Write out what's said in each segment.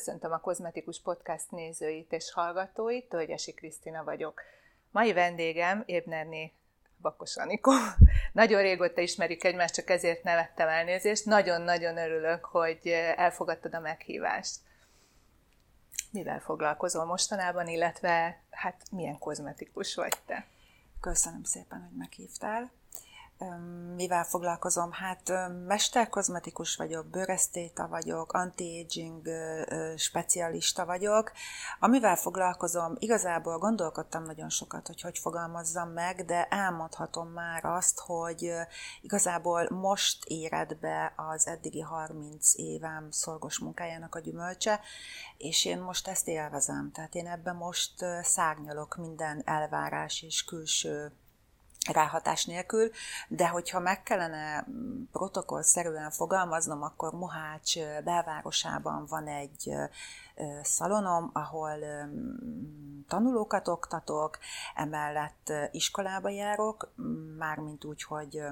Köszöntöm a Kozmetikus Podcast nézőit és hallgatóit, Tölgyesi Krisztina vagyok. Mai vendégem Ébnerné Bakos Anikó. Nagyon régóta ismerjük egymást, csak ezért nevettem elnézést. Nagyon-nagyon örülök, hogy elfogadtad a meghívást. Mivel foglalkozol mostanában, illetve hát milyen kozmetikus vagy te? Köszönöm szépen, hogy meghívtál. Mivel foglalkozom? Hát mesterkozmetikus vagyok, bőresztéta vagyok, anti-aging specialista vagyok. Amivel foglalkozom, igazából gondolkodtam nagyon sokat, hogy hogy fogalmazzam meg, de elmondhatom már azt, hogy igazából most éred be az eddigi 30 évem szorgos munkájának a gyümölcse, és én most ezt élvezem. Tehát én ebben most szárnyalok minden elvárás és külső ráhatás nélkül, de hogyha meg kellene protokollszerűen fogalmaznom, akkor Mohács belvárosában van egy szalonom, ahol tanulókat oktatok, emellett iskolába járok, mármint úgy, hogy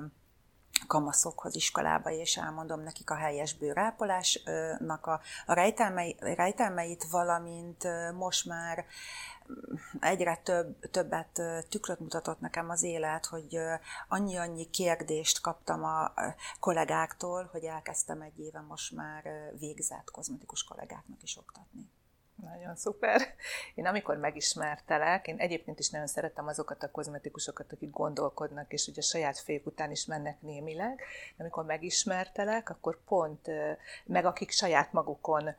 kamaszokhoz iskolába, és elmondom nekik a helyes bőrápolásnak a, a rejtelmeit, valamint most már egyre több, többet tükröt mutatott nekem az élet, hogy annyi-annyi kérdést kaptam a kollégáktól, hogy elkezdtem egy éve most már végzett kozmetikus kollégáknak is oktatni. Nagyon szuper. Én amikor megismertelek, én egyébként is nagyon szeretem azokat a kozmetikusokat, akik gondolkodnak, és ugye saját fék után is mennek némileg, de amikor megismertelek, akkor pont, meg akik saját magukon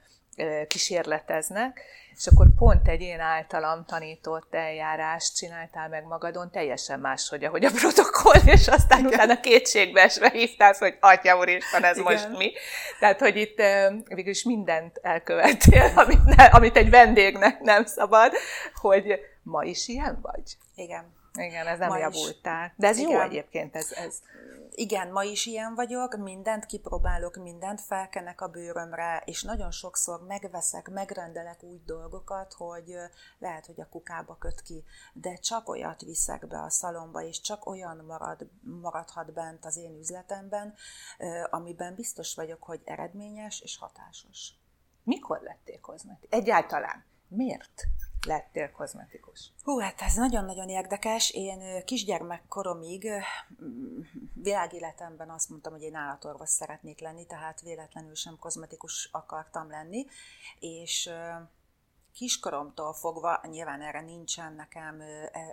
kísérleteznek, és akkor pont egy én általam tanított eljárást csináltál meg magadon, teljesen máshogy, ahogy a protokoll, és aztán Igen. utána kétségbeesve hívtál, hogy atya úristen, ez Igen. most mi. Tehát, hogy itt végül is mindent elkövettél, amit, ne, amit egy vendégnek nem szabad, hogy ma is ilyen vagy. Igen. Igen, ez nem javultál. De ez Igen. jó egyébként, ez, ez igen, ma is ilyen vagyok, mindent kipróbálok, mindent felkenek a bőrömre, és nagyon sokszor megveszek, megrendelek úgy dolgokat, hogy lehet, hogy a kukába köt ki, de csak olyat viszek be a szalomba, és csak olyan marad, maradhat bent az én üzletemben, amiben biztos vagyok, hogy eredményes és hatásos. Mikor lettél kozmetikus? Egyáltalán. Miért? Lettél kozmetikus? Hú, hát ez nagyon-nagyon érdekes. Én kisgyermekkoromig világéletemben azt mondtam, hogy én állatorvos szeretnék lenni, tehát véletlenül sem kozmetikus akartam lenni, és kiskoromtól fogva, nyilván erre nincsen nekem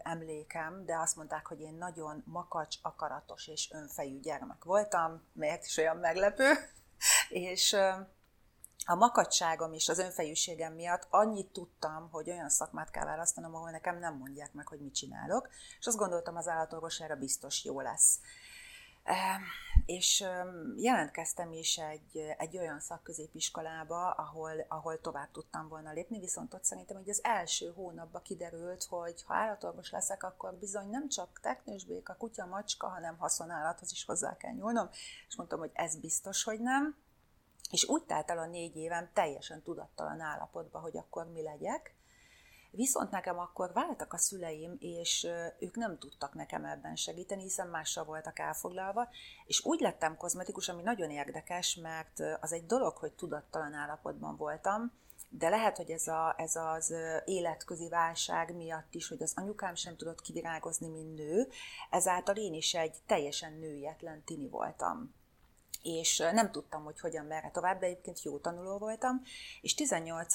emlékem, de azt mondták, hogy én nagyon makacs, akaratos és önfejű gyermek voltam, miért is olyan meglepő, és a makacságom és az önfejűségem miatt annyit tudtam, hogy olyan szakmát kell választanom, ahol nekem nem mondják meg, hogy mit csinálok, és azt gondoltam, az állatorvosára biztos jó lesz. És jelentkeztem is egy, egy olyan szakközépiskolába, ahol, ahol tovább tudtam volna lépni, viszont ott szerintem, hogy az első hónapban kiderült, hogy ha állatorvos leszek, akkor bizony nem csak teknősbék, a kutya, macska, hanem haszonállathoz is hozzá kell nyúlnom, és mondtam, hogy ez biztos, hogy nem és úgy telt el a négy évem teljesen tudattalan állapotban, hogy akkor mi legyek. Viszont nekem akkor váltak a szüleim, és ők nem tudtak nekem ebben segíteni, hiszen mással voltak elfoglalva, és úgy lettem kozmetikus, ami nagyon érdekes, mert az egy dolog, hogy tudattalan állapotban voltam, de lehet, hogy ez, a, ez az életközi válság miatt is, hogy az anyukám sem tudott kivirágozni, mint nő, ezáltal én is egy teljesen nőietlen tini voltam és nem tudtam, hogy hogyan merre tovább, de egyébként jó tanuló voltam, és 18.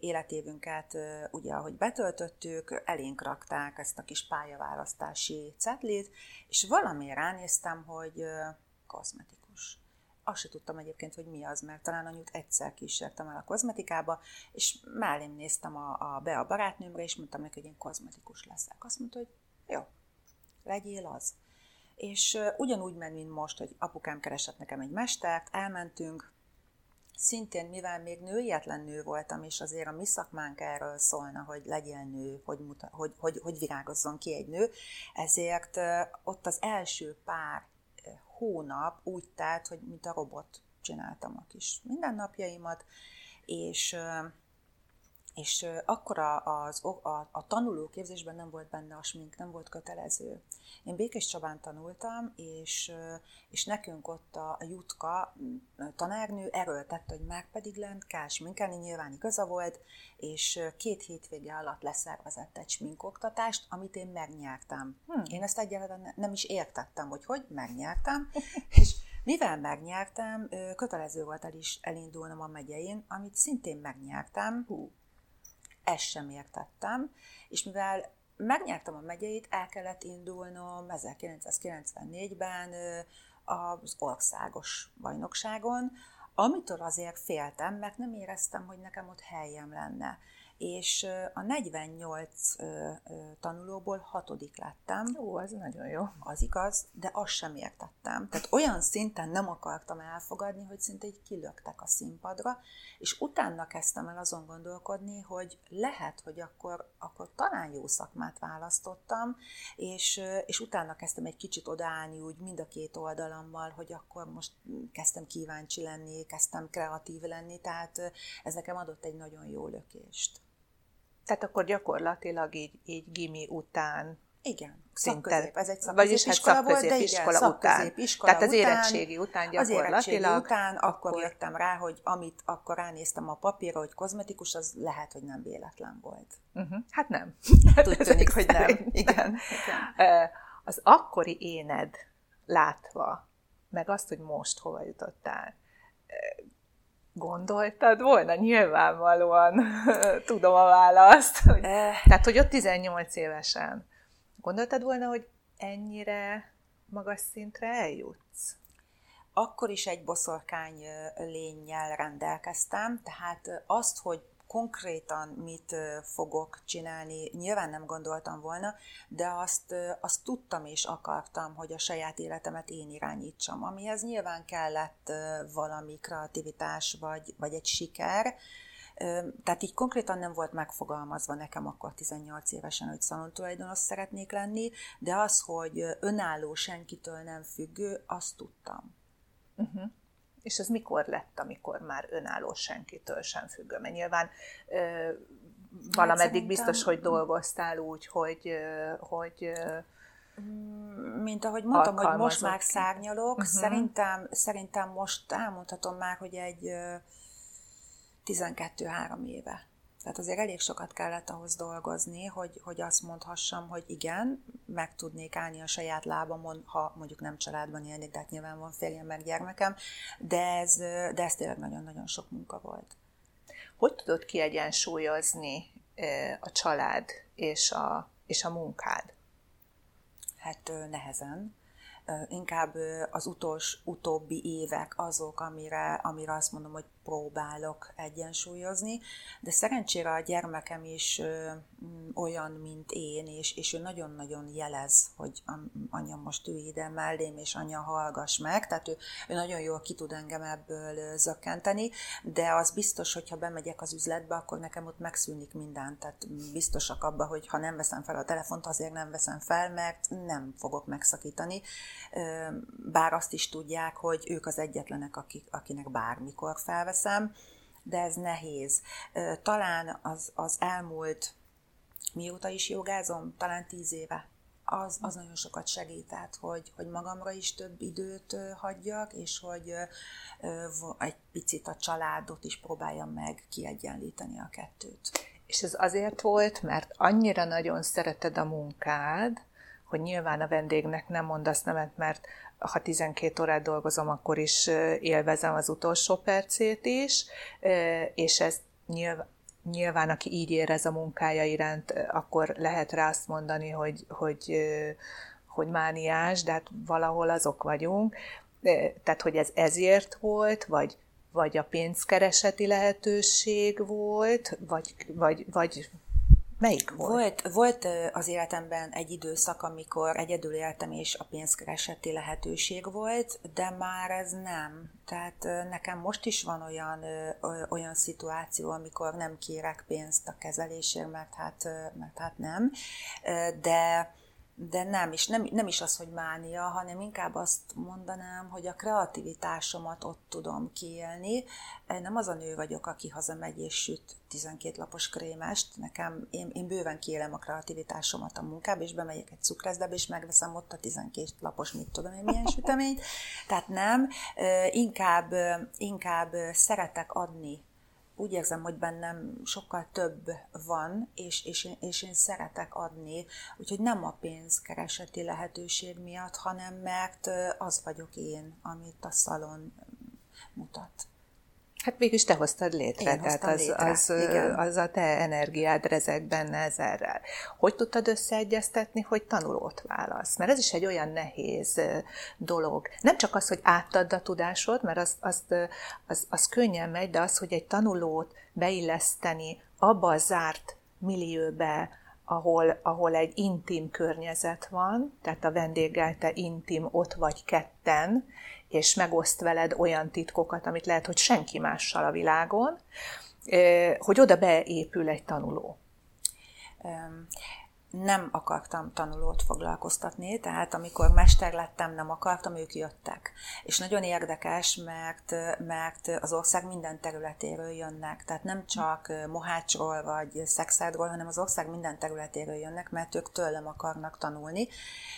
életévünket, ugye, ahogy betöltöttük, elénk rakták ezt a kis pályaválasztási cetlit, és valami ránéztem, hogy kozmetikus. Azt se tudtam egyébként, hogy mi az, mert talán anyut egyszer kísértem el a kozmetikába, és mellém néztem a, a, be a barátnőmre, és mondtam neki, hogy én kozmetikus leszek. Azt mondta, hogy jó, legyél az. És ugyanúgy ment, mint most, hogy apukám keresett nekem egy mestert, elmentünk, szintén, mivel még nőietlen nő voltam, és azért a mi szakmánk erről szólna, hogy legyen nő, hogy, muta, hogy, hogy, hogy virágozzon ki egy nő, ezért ott az első pár hónap úgy telt, hogy mint a robot csináltam a kis mindennapjaimat, és és akkor a, az, a, a tanuló képzésben nem volt benne a smink, nem volt kötelező. Én Békés Csabán tanultam, és, és nekünk ott a, Jutka tanárnő erőltette, hogy már pedig lent kell sminkelni, nyilván igaza volt, és két hétvége alatt leszervezett egy sminkoktatást, amit én megnyertem. Hmm. Én ezt egyáltalán nem is értettem, hogy hogy megnyertem, és mivel megnyertem, kötelező volt el is elindulnom a megyein, amit szintén megnyertem, hú, ezt sem értettem, és mivel megnyertem a megyeit, el kellett indulnom 1994-ben az országos bajnokságon, amitől azért féltem, mert nem éreztem, hogy nekem ott helyem lenne és a 48 tanulóból hatodik lettem. Ó, az nagyon jó. Az igaz, de azt sem értettem. Tehát olyan szinten nem akartam elfogadni, hogy szinte így kilöktek a színpadra, és utána kezdtem el azon gondolkodni, hogy lehet, hogy akkor, akkor talán jó szakmát választottam, és, és utána kezdtem egy kicsit odaállni úgy mind a két oldalammal, hogy akkor most kezdtem kíváncsi lenni, kezdtem kreatív lenni, tehát ez nekem adott egy nagyon jó lökést. Tehát akkor gyakorlatilag így, így gimi után igen, szakközép. Ez egy Vagyis hát szakközépiskola volt, után. Tehát az érettségi után gyakorlatilag. Az érettségi után akkor, akkor jöttem rá, hogy amit akkor ránéztem a papírra, hogy kozmetikus, az lehet, hogy nem véletlen volt. Uh-huh. Hát nem. Hát úgy tűnik, hogy nem. Igen. Igen. Az akkori éned látva, meg azt, hogy most hova jutottál, Gondoltad volna? Nyilvánvalóan tudom a választ. Hogy, eh. Tehát, hogy ott 18 évesen. Gondoltad volna, hogy ennyire magas szintre eljutsz? Akkor is egy boszorkány lényel rendelkeztem, tehát azt, hogy konkrétan mit fogok csinálni, nyilván nem gondoltam volna, de azt, azt tudtam és akartam, hogy a saját életemet én irányítsam, amihez nyilván kellett valami kreativitás vagy, vagy egy siker, tehát így konkrétan nem volt megfogalmazva nekem akkor 18 évesen, hogy szalontulajdonos szeretnék lenni, de az, hogy önálló, senkitől nem függő, azt tudtam. Uh-huh. És ez mikor lett, amikor már önálló senkitől sem függő? Mert nyilván ö, valameddig hát biztos, hogy dolgoztál úgy, hogy, hogy mint ahogy mondtam, hogy most már szárnyalok, uh-huh. szerintem, szerintem most elmondhatom már, hogy egy 12-3 éve. Tehát azért elég sokat kellett ahhoz dolgozni, hogy, hogy azt mondhassam, hogy igen, meg tudnék állni a saját lábamon, ha mondjuk nem családban élnék, de hát nyilván van férjem meg gyermekem, de ez, de ez tényleg nagyon-nagyon sok munka volt. Hogy tudod kiegyensúlyozni a család és a, és a munkád? Hát nehezen inkább az utolsó, utóbbi évek azok, amire, amire azt mondom, hogy próbálok egyensúlyozni, de szerencsére a gyermekem is olyan, mint én, és, és ő nagyon-nagyon jelez, hogy anya most ülj ide mellém, és anya hallgass meg, tehát ő, ő nagyon jól ki tud engem ebből zökkenteni, de az biztos, hogyha bemegyek az üzletbe, akkor nekem ott megszűnik minden, tehát biztosak abban, hogy ha nem veszem fel a telefont, azért nem veszem fel, mert nem fogok megszakítani, bár azt is tudják, hogy ők az egyetlenek, akik, akinek bármikor felveszem, de ez nehéz. Talán az, az elmúlt, mióta is jogázom, talán tíz éve, az, az nagyon sokat segített, hogy, hogy magamra is több időt hagyjak, és hogy egy picit a családot is próbáljam meg kiegyenlíteni a kettőt. És ez azért volt, mert annyira nagyon szereted a munkád, hogy nyilván a vendégnek nem mondasz nemet, mert ha 12 órát dolgozom, akkor is élvezem az utolsó percét is, és ez nyilván, nyilván aki így érez a munkája iránt, akkor lehet rá azt mondani, hogy, hogy, hogy mániás, de hát valahol azok vagyunk. Tehát, hogy ez ezért volt, vagy, vagy a pénzkereseti lehetőség volt, vagy, vagy, vagy Melyik volt? volt? Volt az életemben egy időszak, amikor egyedül éltem, és a pénzkereseti lehetőség volt, de már ez nem. Tehát nekem most is van olyan, olyan szituáció, amikor nem kérek pénzt a kezelésért, mert hát, mert hát nem. De de nem, és nem, nem is az, hogy mánia, hanem inkább azt mondanám, hogy a kreativitásomat ott tudom kiélni. Nem az a nő vagyok, aki hazamegy és süt 12 lapos krémest. Nekem, én, én bőven kiélem a kreativitásomat a munkába, és bemegyek egy cukrászdába, és megveszem ott a 12 lapos, mit tudom én, milyen süteményt. Tehát nem, inkább, inkább szeretek adni úgy érzem, hogy bennem sokkal több van, és, és, én, és én szeretek adni, úgyhogy nem a pénzkereseti lehetőség miatt, hanem mert az vagyok én, amit a szalon mutat. Hát mégis te hoztad létre, Én tehát az, létre. Az, az a te energiád rezeg benne ezerrel. Hogy tudtad összeegyeztetni, hogy tanulót válasz? Mert ez is egy olyan nehéz dolog. Nem csak az, hogy áttadd a tudásod, mert az, az, az, az könnyen megy, de az, hogy egy tanulót beilleszteni abba a zárt millióbe, ahol, ahol egy intim környezet van, tehát a vendéggel te intim ott vagy ketten, és megoszt veled olyan titkokat, amit lehet, hogy senki mással a világon, hogy oda beépül egy tanuló nem akartam tanulót foglalkoztatni, tehát amikor mester lettem, nem akartam, ők jöttek. És nagyon érdekes, mert, mert az ország minden területéről jönnek, tehát nem csak Mohácsról vagy Szexádról, hanem az ország minden területéről jönnek, mert ők tőlem akarnak tanulni,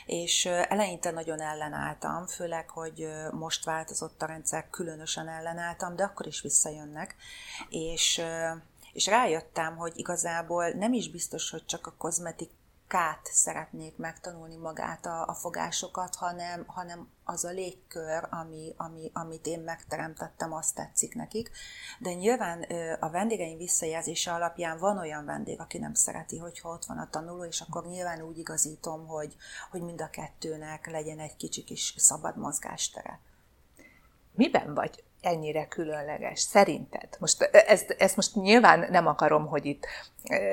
és eleinte nagyon ellenálltam, főleg, hogy most változott a rendszer, különösen ellenálltam, de akkor is visszajönnek, és és rájöttem, hogy igazából nem is biztos, hogy csak a kozmetik kát szeretnék megtanulni magát a, a fogásokat, hanem, hanem az a légkör, ami, ami, amit én megteremtettem, azt tetszik nekik. De nyilván a vendégeim visszajelzése alapján van olyan vendég, aki nem szereti, hogyha ott van a tanuló, és akkor nyilván úgy igazítom, hogy, hogy mind a kettőnek legyen egy kicsi kis szabad mozgástere. Miben vagy ennyire különleges, szerinted? Most ezt, ezt most nyilván nem akarom, hogy itt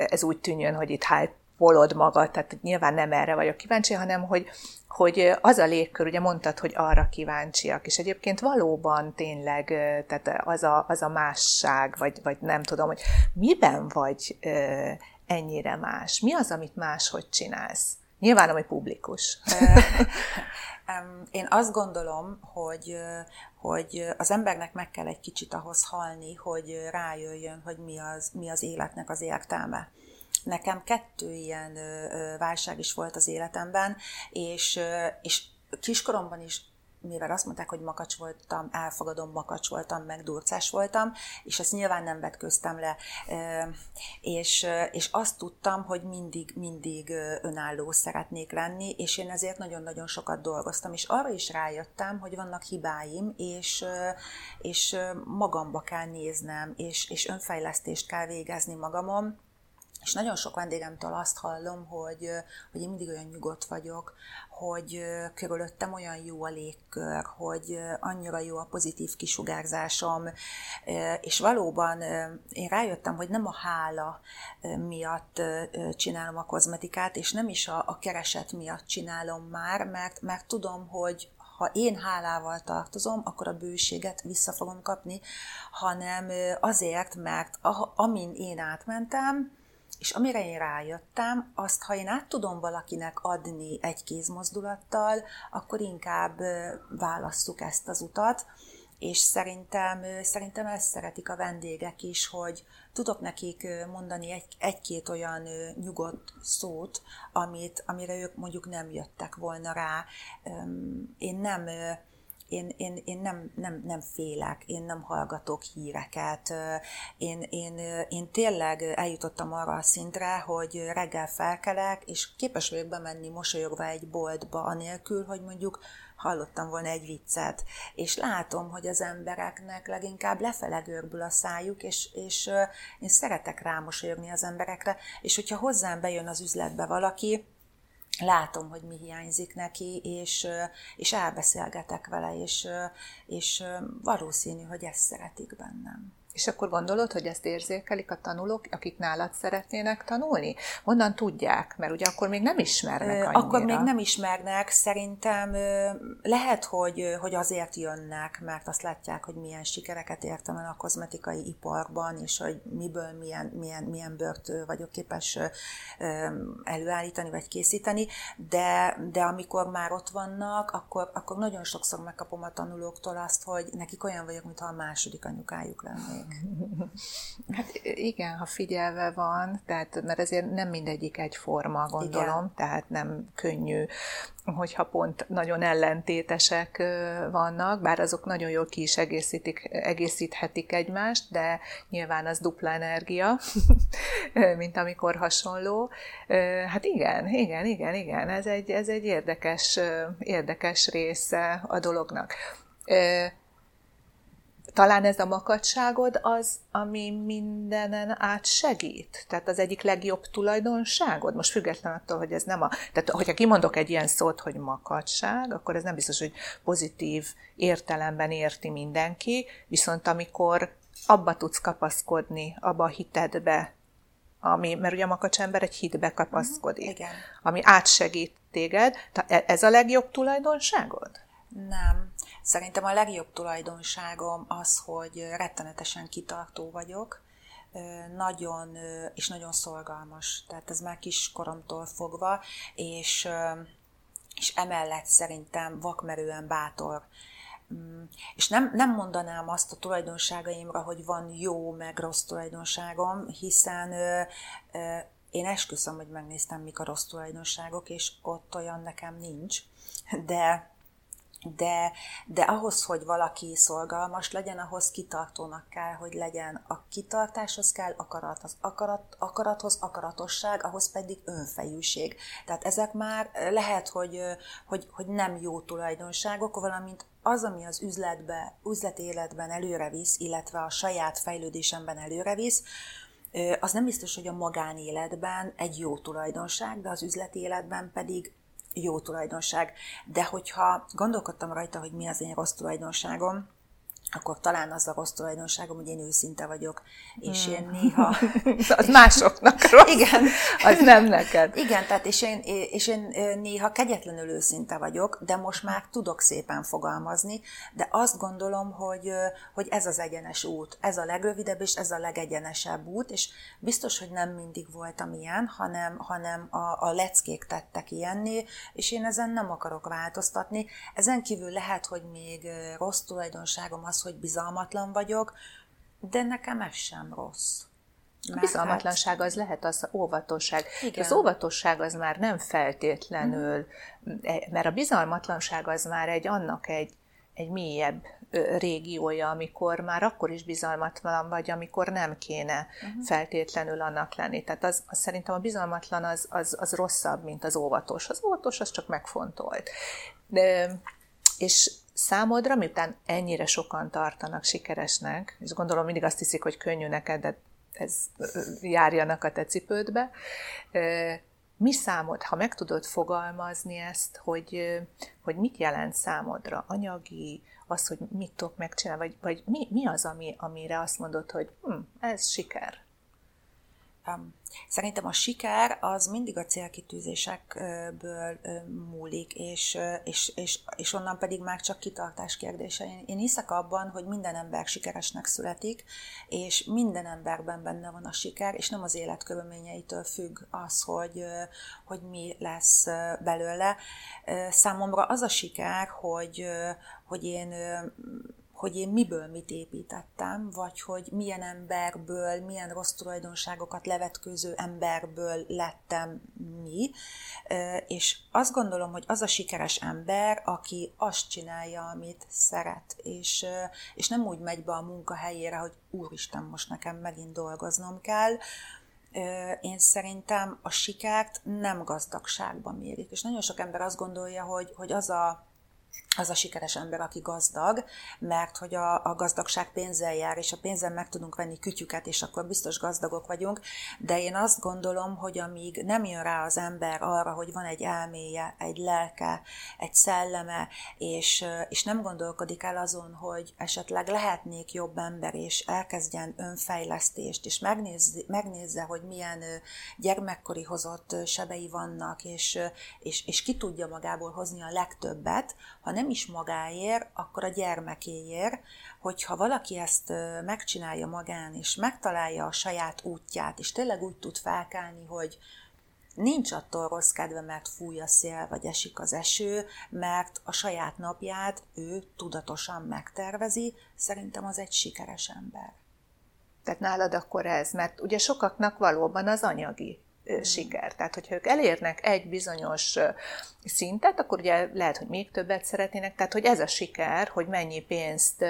ez úgy tűnjön, hogy itt hype polod magad, tehát nyilván nem erre vagyok kíváncsi, hanem hogy, hogy az a légkör, ugye mondtad, hogy arra kíváncsiak, és egyébként valóban tényleg, tehát az a, az a másság, vagy, vagy nem tudom, hogy miben vagy ennyire más? Mi az, amit máshogy csinálsz? Nyilván, ami publikus. Én azt gondolom, hogy, hogy az embernek meg kell egy kicsit ahhoz halni, hogy rájöjjön, hogy mi az, mi az életnek az értelme. Nekem kettő ilyen válság is volt az életemben, és, és kiskoromban is mivel azt mondták, hogy makacs voltam, elfogadom, makacs voltam, meg durcás voltam, és ezt nyilván nem vetköztem le, és, és azt tudtam, hogy mindig, mindig önálló szeretnék lenni, és én ezért nagyon-nagyon sokat dolgoztam, és arra is rájöttem, hogy vannak hibáim, és, és magamba kell néznem, és, és önfejlesztést kell végezni magamon, és nagyon sok vendégemtől azt hallom, hogy, hogy én mindig olyan nyugodt vagyok, hogy körülöttem olyan jó a légkör, hogy annyira jó a pozitív kisugárzásom, és valóban én rájöttem, hogy nem a hála miatt csinálom a kozmetikát, és nem is a, a kereset miatt csinálom már, mert, mert tudom, hogy ha én hálával tartozom, akkor a bőséget vissza fogom kapni, hanem azért, mert amin én átmentem, és amire én rájöttem, azt, ha én át tudom valakinek adni egy kézmozdulattal, akkor inkább válasszuk ezt az utat, és szerintem, szerintem ezt szeretik a vendégek is, hogy tudok nekik mondani egy, egy-két olyan nyugodt szót, amit, amire ők mondjuk nem jöttek volna rá. Én nem én, én, én nem, nem, nem félek, én nem hallgatok híreket. Én, én, én tényleg eljutottam arra a szintre, hogy reggel felkelek, és képes vagyok bemenni mosolyogva egy boltba, anélkül, hogy mondjuk hallottam volna egy viccet, és látom, hogy az embereknek leginkább lefele görbül a szájuk, és, és én szeretek rámosolyogni az emberekre, és hogyha hozzám bejön az üzletbe valaki, látom, hogy mi hiányzik neki, és, és elbeszélgetek vele, és, és valószínű, hogy ezt szeretik bennem. És akkor gondolod, hogy ezt érzékelik a tanulók, akik nálad szeretnének tanulni? Honnan tudják? Mert ugye akkor még nem ismernek annyira. Akkor még nem ismernek. Szerintem lehet, hogy, hogy azért jönnek, mert azt látják, hogy milyen sikereket értem el a kozmetikai iparban, és hogy miből milyen, milyen, milyen bört vagyok képes előállítani vagy készíteni, de, de amikor már ott vannak, akkor, akkor nagyon sokszor megkapom a tanulóktól azt, hogy nekik olyan vagyok, mintha a második anyukájuk lennék. Hát igen, ha figyelve van, tehát, mert ezért nem mindegyik egyforma, gondolom, igen. tehát nem könnyű, hogyha pont nagyon ellentétesek vannak, bár azok nagyon jól ki is egészítik, egészíthetik egymást, de nyilván az dupla energia, mint amikor hasonló. Hát igen, igen, igen, igen, ez egy, ez egy érdekes, érdekes része a dolognak talán ez a makadságod az, ami mindenen át segít. Tehát az egyik legjobb tulajdonságod. Most független attól, hogy ez nem a... Tehát, hogyha kimondok egy ilyen szót, hogy makadság, akkor ez nem biztos, hogy pozitív értelemben érti mindenki, viszont amikor abba tudsz kapaszkodni, abba a hitedbe, ami, mert ugye a makacsember egy hitbe kapaszkodik, uh-huh, igen. ami átsegít téged. E- ez a legjobb tulajdonságod? Nem. Szerintem a legjobb tulajdonságom az, hogy rettenetesen kitartó vagyok, nagyon és nagyon szolgalmas. Tehát ez már kiskoromtól fogva, és, és emellett szerintem vakmerően bátor. Mm, és nem, nem mondanám azt a tulajdonságaimra, hogy van jó meg rossz tulajdonságom, hiszen én esküszöm, hogy megnéztem, mik a rossz tulajdonságok, és ott olyan nekem nincs. De de, de ahhoz, hogy valaki szolgalmas legyen, ahhoz kitartónak kell, hogy legyen. A kitartáshoz kell akarat, az akarat, akarathoz akaratosság, ahhoz pedig önfejűség. Tehát ezek már lehet, hogy, hogy, hogy nem jó tulajdonságok, valamint az, ami az üzletbe, üzleti életben előre visz, illetve a saját fejlődésemben előre visz, az nem biztos, hogy a magánéletben egy jó tulajdonság, de az üzleti életben pedig jó tulajdonság. De hogyha gondolkodtam rajta, hogy mi az én rossz tulajdonságom, akkor talán az a rossz tulajdonságom, hogy én őszinte vagyok, és hmm. én néha... az másoknak rossz. Igen. Az nem neked. Igen, tehát és én, és én néha kegyetlenül őszinte vagyok, de most már tudok szépen fogalmazni, de azt gondolom, hogy, hogy ez az egyenes út, ez a legrövidebb, és ez a legegyenesebb út, és biztos, hogy nem mindig voltam ilyen, hanem, hanem a, a leckék tettek ilyenné, és én ezen nem akarok változtatni. Ezen kívül lehet, hogy még rossz tulajdonságom az, hogy bizalmatlan vagyok, de nekem ez sem rossz. A bizalmatlanság az lehet az óvatosság. Igen. Az óvatosság az már nem feltétlenül, e, mert a bizalmatlanság az már egy annak egy, egy mélyebb régiója, amikor már akkor is bizalmatlan vagy, amikor nem kéne uh-huh. feltétlenül annak lenni. Tehát az, az szerintem a bizalmatlan az, az, az rosszabb, mint az óvatos. Az óvatos az csak megfontolt. De, és számodra, miután ennyire sokan tartanak sikeresnek, és gondolom mindig azt hiszik, hogy könnyű neked, de ez járjanak a te cipődbe, mi számod, ha meg tudod fogalmazni ezt, hogy, hogy mit jelent számodra, anyagi, az, hogy mit tudok megcsinálni, vagy, vagy mi, mi az, ami, amire azt mondod, hogy hm, ez siker? Szerintem a siker az mindig a célkitűzésekből múlik, és, és, és, és onnan pedig már csak kitartás kérdése. Én, én hiszek abban, hogy minden ember sikeresnek születik, és minden emberben benne van a siker, és nem az életkörülményeitől függ az, hogy, hogy mi lesz belőle. Számomra az a siker, hogy, hogy én hogy én miből mit építettem, vagy hogy milyen emberből, milyen rossz tulajdonságokat levetkőző emberből lettem mi, és azt gondolom, hogy az a sikeres ember, aki azt csinálja, amit szeret, és, és nem úgy megy be a munkahelyére, hogy úristen, most nekem megint dolgoznom kell, én szerintem a sikert nem gazdagságban mérik. És nagyon sok ember azt gondolja, hogy, hogy az a az a sikeres ember, aki gazdag, mert hogy a, a gazdagság pénzzel jár, és a pénzzel meg tudunk venni kütyüket, és akkor biztos gazdagok vagyunk, de én azt gondolom, hogy amíg nem jön rá az ember arra, hogy van egy elméje, egy lelke, egy szelleme, és, és nem gondolkodik el azon, hogy esetleg lehetnék jobb ember, és elkezdjen önfejlesztést, és megnézze, megnézze hogy milyen gyermekkori hozott sebei vannak, és, és, és ki tudja magából hozni a legtöbbet, ha nem is magáért, akkor a gyermekéért, hogyha valaki ezt megcsinálja magán, és megtalálja a saját útját, és tényleg úgy tud felkelni, hogy nincs attól rossz kedve, mert fúj a szél, vagy esik az eső, mert a saját napját ő tudatosan megtervezi, szerintem az egy sikeres ember. Tehát nálad akkor ez, mert ugye sokaknak valóban az anyagi siker. Tehát, hogyha ők elérnek egy bizonyos szintet, akkor ugye lehet, hogy még többet szeretnének. Tehát, hogy ez a siker, hogy mennyi pénzt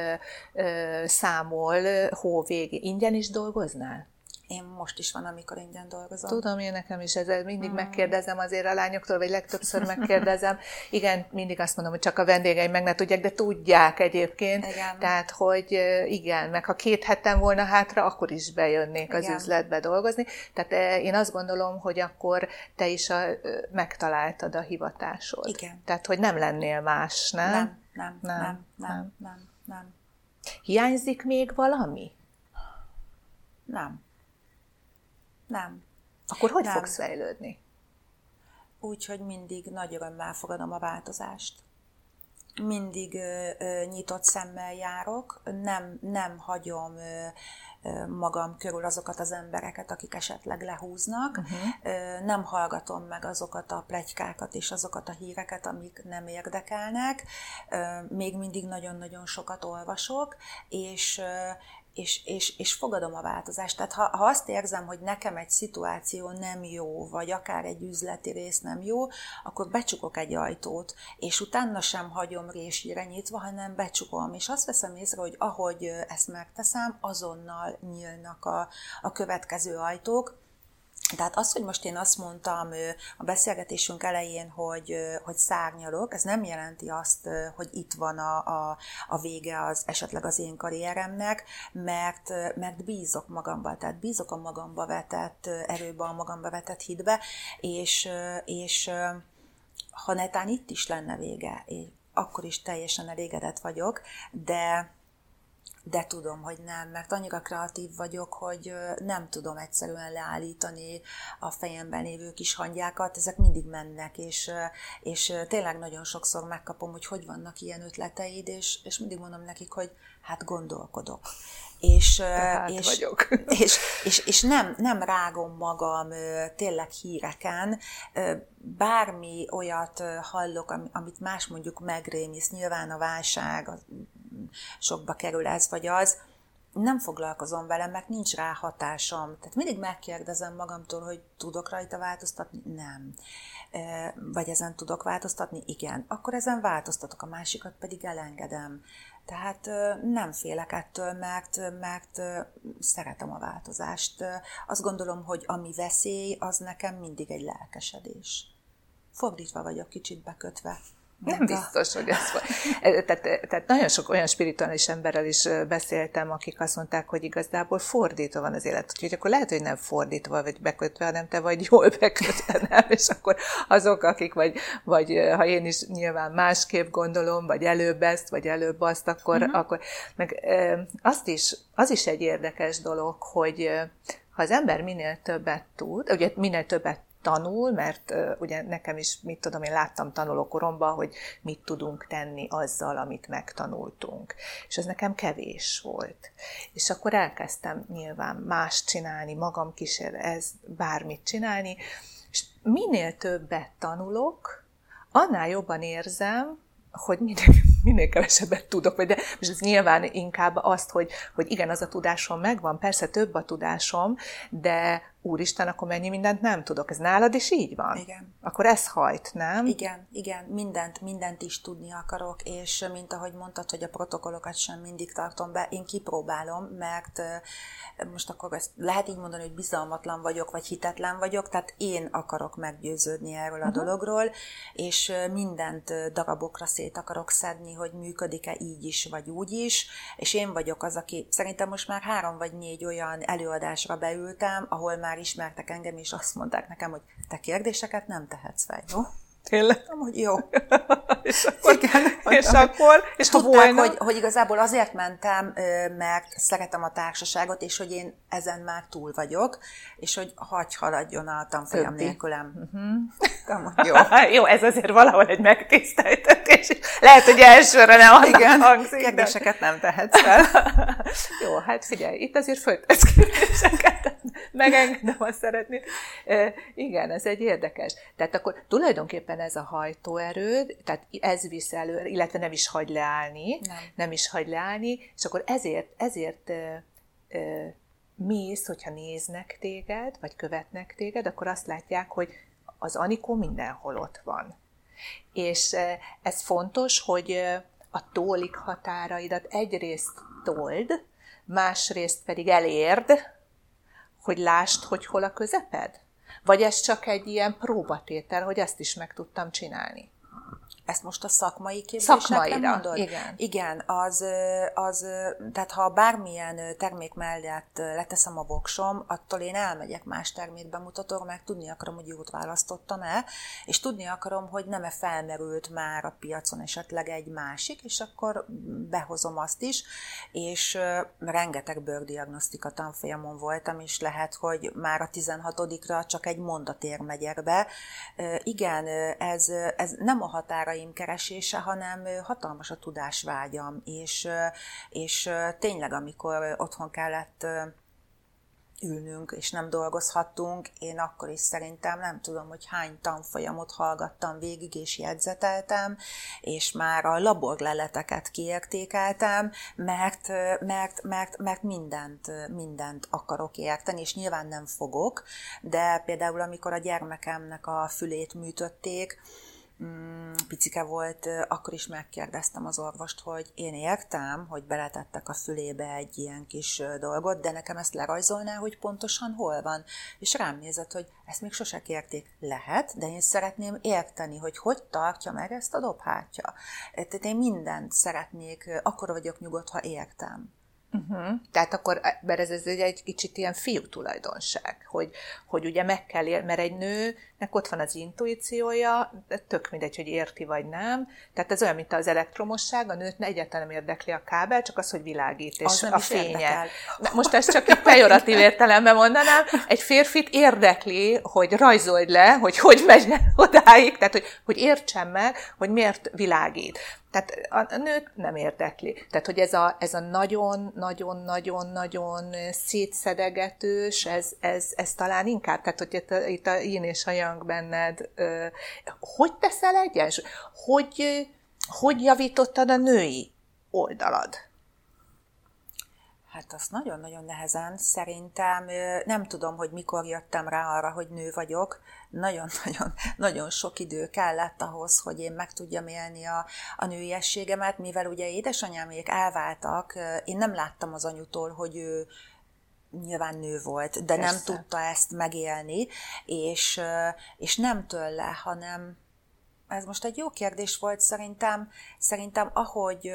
számol hó végig. Ingyen is dolgoznál? Én most is van, amikor ingyen dolgozom. Tudom, én nekem is ez, mindig mm. megkérdezem azért a lányoktól, vagy legtöbbször megkérdezem. Igen, mindig azt mondom, hogy csak a vendégeim meg ne tudják, de tudják egyébként. Igen. Tehát, hogy igen, meg ha két heten volna hátra, akkor is bejönnék igen. az üzletbe dolgozni. Tehát én azt gondolom, hogy akkor te is a, megtaláltad a hivatásod. Igen. Tehát, hogy nem lennél más, nem? Nem, nem, nem, nem, nem, nem. nem. Hiányzik még valami? Nem. Nem. Akkor hogy nem. fogsz fejlődni? Úgy, hogy mindig nagy örömmel fogadom a változást. Mindig ö, ö, nyitott szemmel járok, nem, nem hagyom ö, magam körül azokat az embereket, akik esetleg lehúznak. Uh-huh. Nem hallgatom meg azokat a plegykákat és azokat a híreket, amik nem érdekelnek. Még mindig nagyon-nagyon sokat olvasok, és, és, és, és fogadom a változást. Tehát ha, ha azt érzem, hogy nekem egy szituáció nem jó, vagy akár egy üzleti rész nem jó, akkor becsukok egy ajtót, és utána sem hagyom résére nyitva, hanem becsukom. És azt veszem észre, hogy ahogy ezt megteszem, azonnal nyílnak a, a következő ajtók, tehát az, hogy most én azt mondtam a beszélgetésünk elején, hogy, hogy szárnyalok, ez nem jelenti azt, hogy itt van a, a, a vége az esetleg az én karrieremnek, mert, mert bízok magamba, tehát bízok a magamba vetett erőbe, a magamba vetett hitbe, és, és ha netán itt is lenne vége, akkor is teljesen elégedett vagyok, de de tudom, hogy nem, mert annyira kreatív vagyok, hogy nem tudom egyszerűen leállítani a fejemben lévő kis hangyákat, ezek mindig mennek, és, és tényleg nagyon sokszor megkapom, hogy hogy vannak ilyen ötleteid, és, és mindig mondom nekik, hogy hát gondolkodok. És, és, vagyok. és, és, és nem, nem rágom magam tényleg híreken, bármi olyat hallok, amit más mondjuk megrémisz, nyilván a válság, sokba kerül ez vagy az, nem foglalkozom vele, mert nincs rá hatásom. Tehát mindig megkérdezem magamtól, hogy tudok rajta változtatni? Nem. Vagy ezen tudok változtatni? Igen. Akkor ezen változtatok, a másikat pedig elengedem. Tehát nem félek ettől, mert, mert szeretem a változást. Azt gondolom, hogy ami veszély, az nekem mindig egy lelkesedés. Fordítva vagyok kicsit bekötve. Nem biztos, hogy ez van. E, tehát, tehát nagyon sok olyan spirituális emberrel is beszéltem, akik azt mondták, hogy igazából fordítva van az élet. Úgyhogy akkor lehet, hogy nem fordítva vagy bekötve, hanem te vagy jól bekötve, nem? És akkor azok, akik vagy, vagy ha én is nyilván másképp gondolom, vagy előbb ezt, vagy előbb azt, akkor, uh-huh. akkor meg azt is, az is egy érdekes dolog, hogy ha az ember minél többet tud, ugye minél többet tanul, mert ugye nekem is, mit tudom, én láttam tanulókoromban, hogy mit tudunk tenni azzal, amit megtanultunk. És ez nekem kevés volt. És akkor elkezdtem nyilván más csinálni, magam kísér ez bármit csinálni, és minél többet tanulok, annál jobban érzem, hogy minél, minél kevesebbet tudok, vagy de most ez nyilván inkább azt, hogy, hogy igen, az a tudásom megvan, persze több a tudásom, de úristen, akkor mennyi mindent nem tudok. Ez nálad is így van? Igen. Akkor ez hajt, nem? Igen, igen, mindent, mindent is tudni akarok, és mint ahogy mondtad, hogy a protokollokat sem mindig tartom be, én kipróbálom, mert most akkor ezt lehet így mondani, hogy bizalmatlan vagyok, vagy hitetlen vagyok, tehát én akarok meggyőződni erről a uh-huh. dologról, és mindent darabokra szét akarok szedni, hogy működik-e így is, vagy úgy is, és én vagyok az, aki szerintem most már három vagy négy olyan előadásra beültem, ahol már ismertek engem, és azt mondták nekem, hogy te kérdéseket nem tehetsz fel, jó? Tényleg? Hogy jó. és akkor, Igen, és, akkor, és ha volna... hogy, hogy igazából azért mentem, mert szeretem a társaságot, és hogy én ezen már túl vagyok, és hogy hagy haladjon a tanfolyam nélkülem. Uh-huh. jó. jó, ez azért valahol egy megtiszteltetés. Lehet, hogy elsőre nem annak Igen, hangzik. Kérdéseket de... nem tehetsz fel. jó, hát figyelj, itt azért föltesz kérdéseket, megengedem, azt szeretni. igen, ez egy érdekes. Tehát akkor tulajdonképpen tulajdonképpen ez a hajtóerőd, tehát ez visz elő, illetve nem is hagy leállni, nem, nem is hagy leállni, és akkor ezért, ezért ö, ö, mész, hogyha néznek téged, vagy követnek téged, akkor azt látják, hogy az Anikó mindenhol ott van. És ez fontos, hogy a tólik határaidat egyrészt told, másrészt pedig elérd, hogy lásd, hogy hol a közeped. Vagy ez csak egy ilyen próbatétel, hogy ezt is meg tudtam csinálni? Ezt most a szakmai képzésekre Szakmaira, mondod? igen. Igen, az, az, tehát ha bármilyen termék mellett leteszem a voksom, attól én elmegyek más termékbemutatóra, meg tudni akarom, hogy jót választottam-e, és tudni akarom, hogy nem-e felmerült már a piacon esetleg egy másik, és akkor behozom azt is, és rengeteg bőrdiagnosztika tanfolyamon voltam, és lehet, hogy már a 16-ra csak egy mondatér megyek be. Igen, ez, ez nem a határa határaim keresése, hanem hatalmas a tudásvágyam, és, és tényleg, amikor otthon kellett ülnünk, és nem dolgozhattunk, én akkor is szerintem nem tudom, hogy hány tanfolyamot hallgattam végig, és jegyzeteltem, és már a laborleleteket kiértékeltem, mert, mert, mert, mert mindent, mindent akarok érteni, és nyilván nem fogok, de például amikor a gyermekemnek a fülét műtötték, Mm, picike volt, akkor is megkérdeztem az orvost, hogy én értem, hogy beletettek a fülébe egy ilyen kis dolgot, de nekem ezt lerajzolná, hogy pontosan hol van. És rám nézett, hogy ezt még sose kérték. Lehet, de én szeretném érteni, hogy hogy tartja meg ezt a dobhátja. Tehát én mindent szeretnék, akkor vagyok nyugodt, ha értem. Uh-huh. Tehát akkor, mert ez, ez egy kicsit ilyen fiú tulajdonság, hogy, hogy ugye meg kell ér, mert egy nőnek ott van az intuíciója, de tök mindegy, hogy érti vagy nem. Tehát ez olyan, mint az elektromosság, a nőt egyáltalán nem érdekli a kábel, csak az, hogy világít, és az a fénye. Most ezt csak egy pejoratív értelemben mondanám, egy férfit érdekli, hogy rajzold le, hogy hogy megy odáig, tehát hogy, hogy értsem meg, hogy miért világít. Tehát a nőt nem érdekli. Tehát, hogy ez a, ez a nagyon-nagyon-nagyon-nagyon szétszedegetős, ez, ez, ez talán inkább, tehát, hogy itt a, itt a én és a yang benned, hogy teszel egyensúly? Hogy, hogy javítottad a női oldalad? Hát azt nagyon-nagyon nehezen. Szerintem nem tudom, hogy mikor jöttem rá arra, hogy nő vagyok. Nagyon-nagyon nagyon sok idő kellett ahhoz, hogy én meg tudjam élni a, a nőiességemet, mivel ugye édesanyámék elváltak, én nem láttam az anyutól, hogy ő nyilván nő volt, de Persze. nem tudta ezt megélni, és, és nem tőle, hanem ez most egy jó kérdés volt szerintem, szerintem ahogy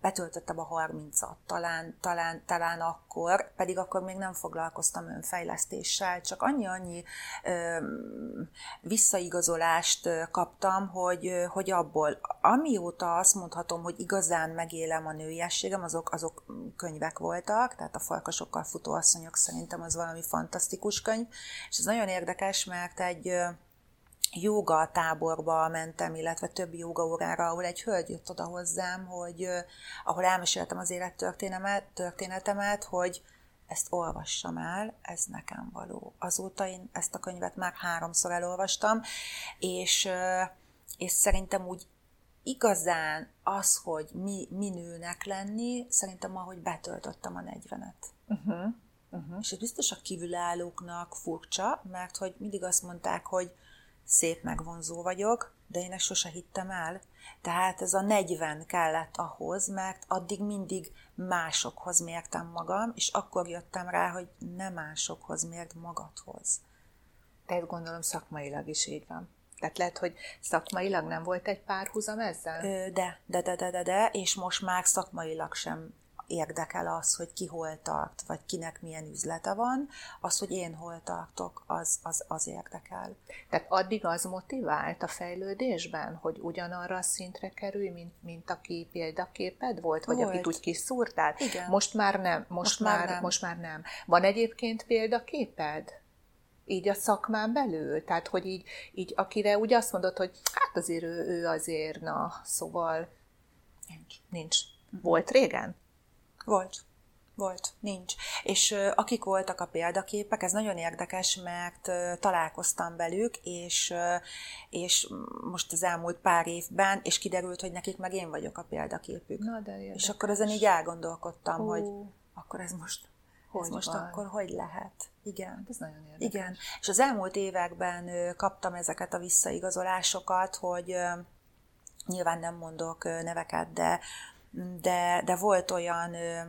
betöltöttem a 30-at, talán, talán, talán akkor, pedig akkor még nem foglalkoztam önfejlesztéssel, csak annyi-annyi visszaigazolást kaptam, hogy, hogy abból, amióta azt mondhatom, hogy igazán megélem a nőiességem, azok, azok könyvek voltak, tehát a Farkasokkal futó asszonyok szerintem az valami fantasztikus könyv, és ez nagyon érdekes, mert egy joga táborba mentem, illetve több joga órára, ahol egy hölgy jött oda hozzám, hogy ahol elmeséltem az élettörténetemet, történetemet, hogy ezt olvassam el, ez nekem való. Azóta én ezt a könyvet már háromszor elolvastam, és, és szerintem úgy igazán az, hogy mi, mi nőnek lenni, szerintem ahogy betöltöttem a 40-et. Uh-huh. Uh-huh. És ez biztos a kívülállóknak furcsa, mert hogy mindig azt mondták, hogy szép megvonzó vagyok, de én ezt sose hittem el. Tehát ez a 40 kellett ahhoz, mert addig mindig másokhoz mértem magam, és akkor jöttem rá, hogy nem másokhoz mérd magadhoz. Tehát gondolom szakmailag is így van. Tehát lehet, hogy szakmailag nem volt egy párhuzam ezzel? De, de, de, de, de, de, és most már szakmailag sem érdekel az, hogy ki hol tart, vagy kinek milyen üzlete van, az, hogy én hol tartok, az, az, az érdekel. Tehát addig az motivált a fejlődésben, hogy ugyanarra a szintre kerülj, mint, mint aki példaképed volt, vagy volt. akit úgy kiszúrtál? Igen. Most már nem. Most, most már, már nem. Most már nem. Van egyébként példaképed? így a szakmán belül? Tehát, hogy így, így akire úgy azt mondod, hogy hát azért ő, ő azért, na, szóval nincs. Nincs. Volt régen? Volt. Volt, nincs. És akik voltak a példaképek, ez nagyon érdekes, mert találkoztam velük, és, és most az elmúlt pár évben, és kiderült, hogy nekik meg én vagyok a példaképük. Na, de érdekes. És akkor ezen így elgondolkodtam, uh. hogy akkor ez most, hogy ez most akkor hogy lehet? Igen. Hát ez nagyon érdekes. Igen. És az elmúlt években kaptam ezeket a visszaigazolásokat, hogy nyilván nem mondok neveket, de de, de volt olyan ö,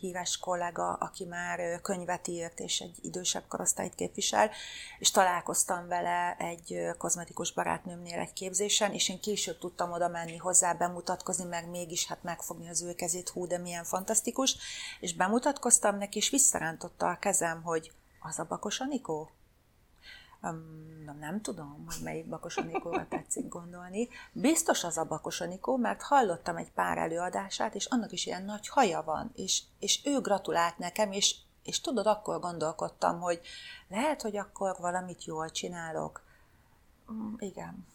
híres kollega, aki már könyvet írt, és egy idősebb korosztályt képvisel, és találkoztam vele egy kozmetikus barátnőmnél egy képzésen, és én később tudtam oda menni hozzá, bemutatkozni, meg mégis hát megfogni az ő kezét, hú, de milyen fantasztikus, és bemutatkoztam neki, és visszarántotta a kezem, hogy az a Bakos Anikó? Um, nem tudom, hogy melyik Bakos Anikóra tetszik gondolni. Biztos az a Bakos Anikó, mert hallottam egy pár előadását, és annak is ilyen nagy haja van, és, és ő gratulált nekem, és, és tudod, akkor gondolkodtam, hogy lehet, hogy akkor valamit jól csinálok. Um, igen.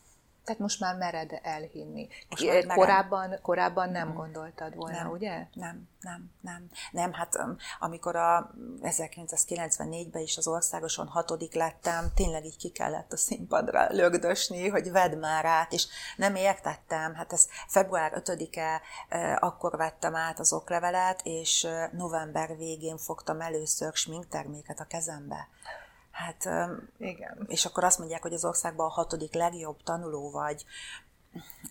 Tehát most már mered elhinni. Most már korábban, korábban nem mm. gondoltad volna, nem, ugye? Nem, nem, nem. Nem, hát amikor a 1994-ben is az országoson hatodik lettem, tényleg így ki kellett a színpadra lögdösni, hogy vedd már át, és nem értettem. Hát ez február 5-e, akkor vettem át az oklevelet, és november végén fogtam először sminkterméket a kezembe. Hát, igen. És akkor azt mondják, hogy az országban a hatodik legjobb tanuló vagy.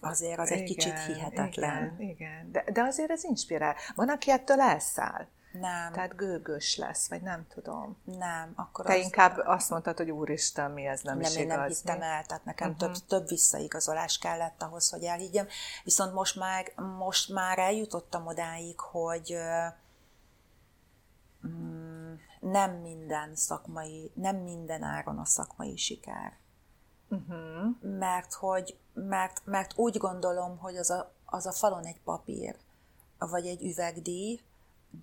Azért az igen, egy kicsit hihetetlen. Igen, igen. De, de azért ez inspirál. Van, aki ettől elszáll. Nem. Tehát gőgös lesz, vagy nem tudom. Nem. Akkor Te az inkább azt mondtad, hogy úristen, mi ez nem, nem is én igaz. nem hittem mi? el, tehát nekem uh-huh. több, több visszaigazolás kellett ahhoz, hogy elhiggyem. Viszont most már, most már eljutottam odáig, hogy mm, nem minden szakmai, nem minden áron a szakmai siker. Uh-huh. Mert, hogy, mert, mert úgy gondolom, hogy az a, az a falon egy papír, vagy egy üvegdíj,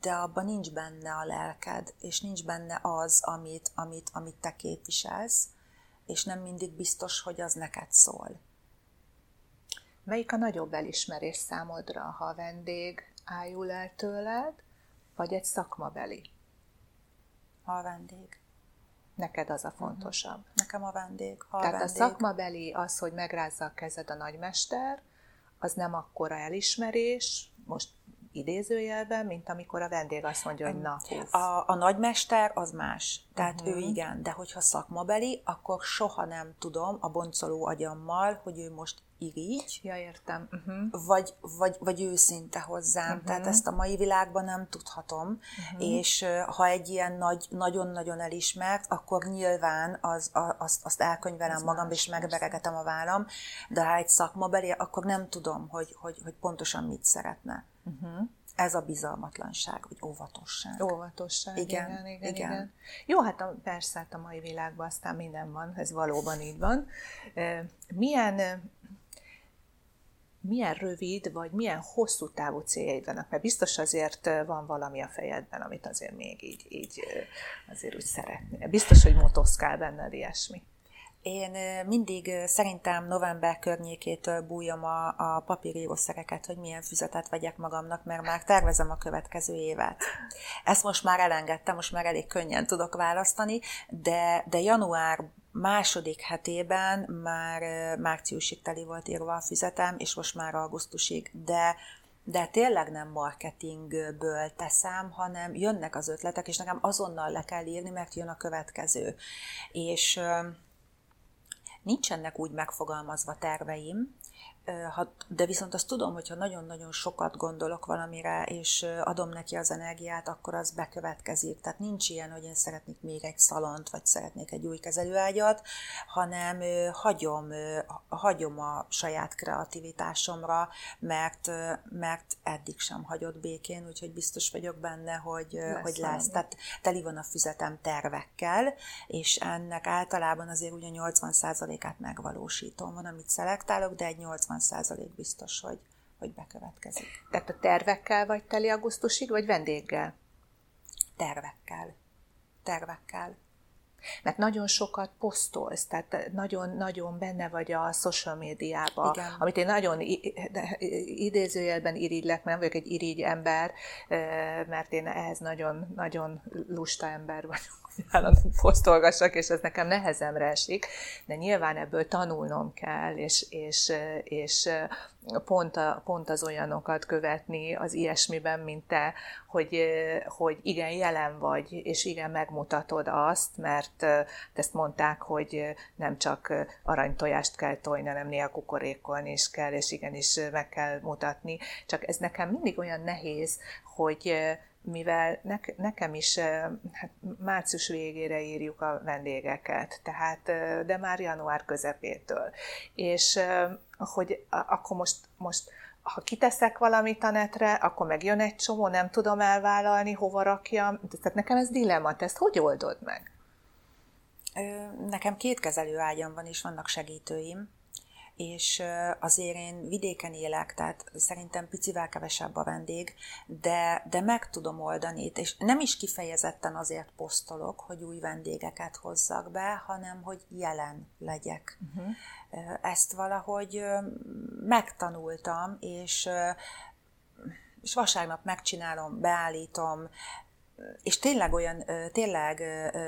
de abban nincs benne a lelked, és nincs benne az, amit, amit, amit te képviselsz, és nem mindig biztos, hogy az neked szól. Melyik a nagyobb elismerés számodra, ha a vendég ájul el tőled, vagy egy szakmabeli? A vendég. Neked az a fontosabb. Nekem a vendég. Ha Tehát a, vendég. a szakmabeli az, hogy megrázza a kezed a nagymester, az nem akkora elismerés, most idézőjelben, mint amikor a vendég azt mondja, hogy na. A, a nagymester az más, tehát uh-huh. ő igen, de hogyha szakmabeli, akkor soha nem tudom a boncoló agyammal, hogy ő most irigy, ja, értem. Uh-huh. Vagy, vagy, vagy őszinte hozzám. Uh-huh. Tehát ezt a mai világban nem tudhatom, uh-huh. és ha egy ilyen nagy, nagyon-nagyon elismert, akkor nyilván az, az, azt elkönyvelem Ez magam, és megveregetem a vállam, de ha egy szakmabeli, akkor nem tudom, hogy, hogy, hogy pontosan mit szeretne. Uh-huh. Ez a bizalmatlanság, vagy óvatosság. Óvatosság, igen, igen, igen. igen. igen. Jó, hát a, persze, hát a mai világban aztán minden van, ez valóban így van. Milyen milyen rövid, vagy milyen hosszú távú céljaid vannak, mert biztos azért van valami a fejedben, amit azért még így, így azért úgy szeretnél. Biztos, hogy motoszkál benned ilyesmi. Én mindig szerintem november környékétől bújom a, a papírírószereket, hogy milyen füzetet vegyek magamnak, mert már tervezem a következő évet. Ezt most már elengedtem, most már elég könnyen tudok választani, de, de január második hetében már márciusig teli volt írva a füzetem, és most már augusztusig, de de tényleg nem marketingből teszem, hanem jönnek az ötletek, és nekem azonnal le kell írni, mert jön a következő. És nincsenek úgy megfogalmazva terveim, de viszont azt tudom, hogyha nagyon-nagyon sokat gondolok valamire, és adom neki az energiát, akkor az bekövetkezik. Tehát nincs ilyen, hogy én szeretnék még egy szalont, vagy szeretnék egy új kezelőágyat, hanem hagyom, hagyom a saját kreativitásomra, mert, mert eddig sem hagyott békén, úgyhogy biztos vagyok benne, hogy lesz. Hogy lesz. Tehát teli van a füzetem tervekkel, és ennek általában azért ugye 80%-át megvalósítom. Van, amit szelektálok, de egy 80 százalék biztos, hogy, hogy bekövetkezik. Tehát a tervekkel vagy teli augusztusig, vagy vendéggel? Tervekkel. Tervekkel. Mert nagyon sokat posztolsz, tehát nagyon-nagyon benne vagy a social médiában, amit én nagyon idézőjelben irigylek, mert nem vagyok egy irigy ember, mert én ehhez nagyon-nagyon lusta ember vagyok állandóan posztolgassak, és ez nekem nehezemre esik, de nyilván ebből tanulnom kell, és, és, és pont, a, pont az olyanokat követni az ilyesmiben, mint te, hogy, hogy igen, jelen vagy, és igen, megmutatod azt, mert ezt mondták, hogy nem csak aranytojást kell tojni, hanem néha kukorékolni is kell, és igenis meg kell mutatni. Csak ez nekem mindig olyan nehéz, hogy mivel ne, nekem is hát március végére írjuk a vendégeket, tehát, de már január közepétől. És hogy akkor most, most ha kiteszek valamit a netre, akkor meg jön egy csomó, nem tudom elvállalni, hova rakjam. Tehát nekem ez dilemma, te ezt hogy oldod meg? Nekem két kezelőágyam van, és vannak segítőim és azért én vidéken élek, tehát szerintem picivel kevesebb a vendég, de, de meg tudom oldani, és nem is kifejezetten azért posztolok, hogy új vendégeket hozzak be, hanem hogy jelen legyek. Uh-huh. Ezt valahogy megtanultam, és és vasárnap megcsinálom, beállítom, és tényleg olyan, tényleg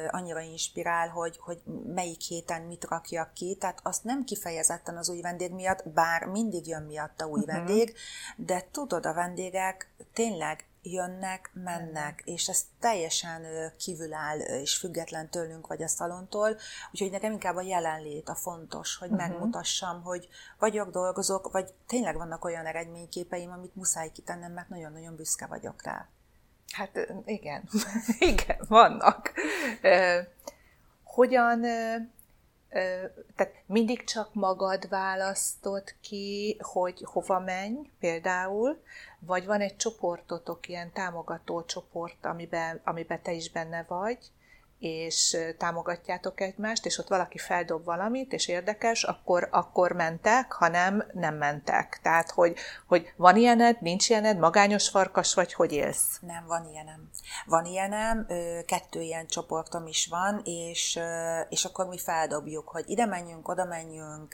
annyira inspirál, hogy, hogy melyik héten mit rakjak ki, tehát azt nem kifejezetten az új vendég miatt, bár mindig jön miatt a új uh-huh. vendég, de tudod, a vendégek tényleg jönnek, mennek, és ez teljesen kívül áll és független tőlünk vagy a szalontól, úgyhogy nekem inkább a jelenlét a fontos, hogy uh-huh. megmutassam, hogy vagyok, dolgozok, vagy tényleg vannak olyan eredményképeim, amit muszáj kitennem, mert nagyon-nagyon büszke vagyok rá. Hát igen, igen, vannak. Hogyan, tehát mindig csak magad választod ki, hogy hova menj például, vagy van egy csoportotok, ilyen támogató csoport, amiben, amiben te is benne vagy, és támogatjátok egymást, és ott valaki feldob valamit, és érdekes, akkor, akkor mentek, ha nem, nem mentek. Tehát, hogy, hogy van ilyened, nincs ilyened, magányos farkas vagy, hogy élsz? Nem, van ilyenem. Van ilyenem, kettő ilyen csoportom is van, és, és akkor mi feldobjuk, hogy ide menjünk, oda menjünk,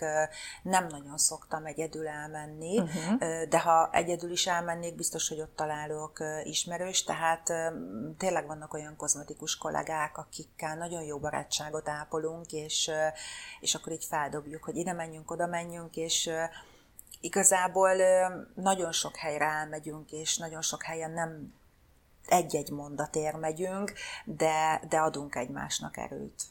nem nagyon szoktam egyedül elmenni, uh-huh. de ha egyedül is elmennék, biztos, hogy ott találok ismerős, tehát tényleg vannak olyan kozmetikus kollégák, akik akikkel nagyon jó barátságot ápolunk, és, és akkor így feldobjuk, hogy ide menjünk, oda menjünk, és igazából nagyon sok helyre elmegyünk, és nagyon sok helyen nem egy-egy mondatért megyünk, de, de adunk egymásnak erőt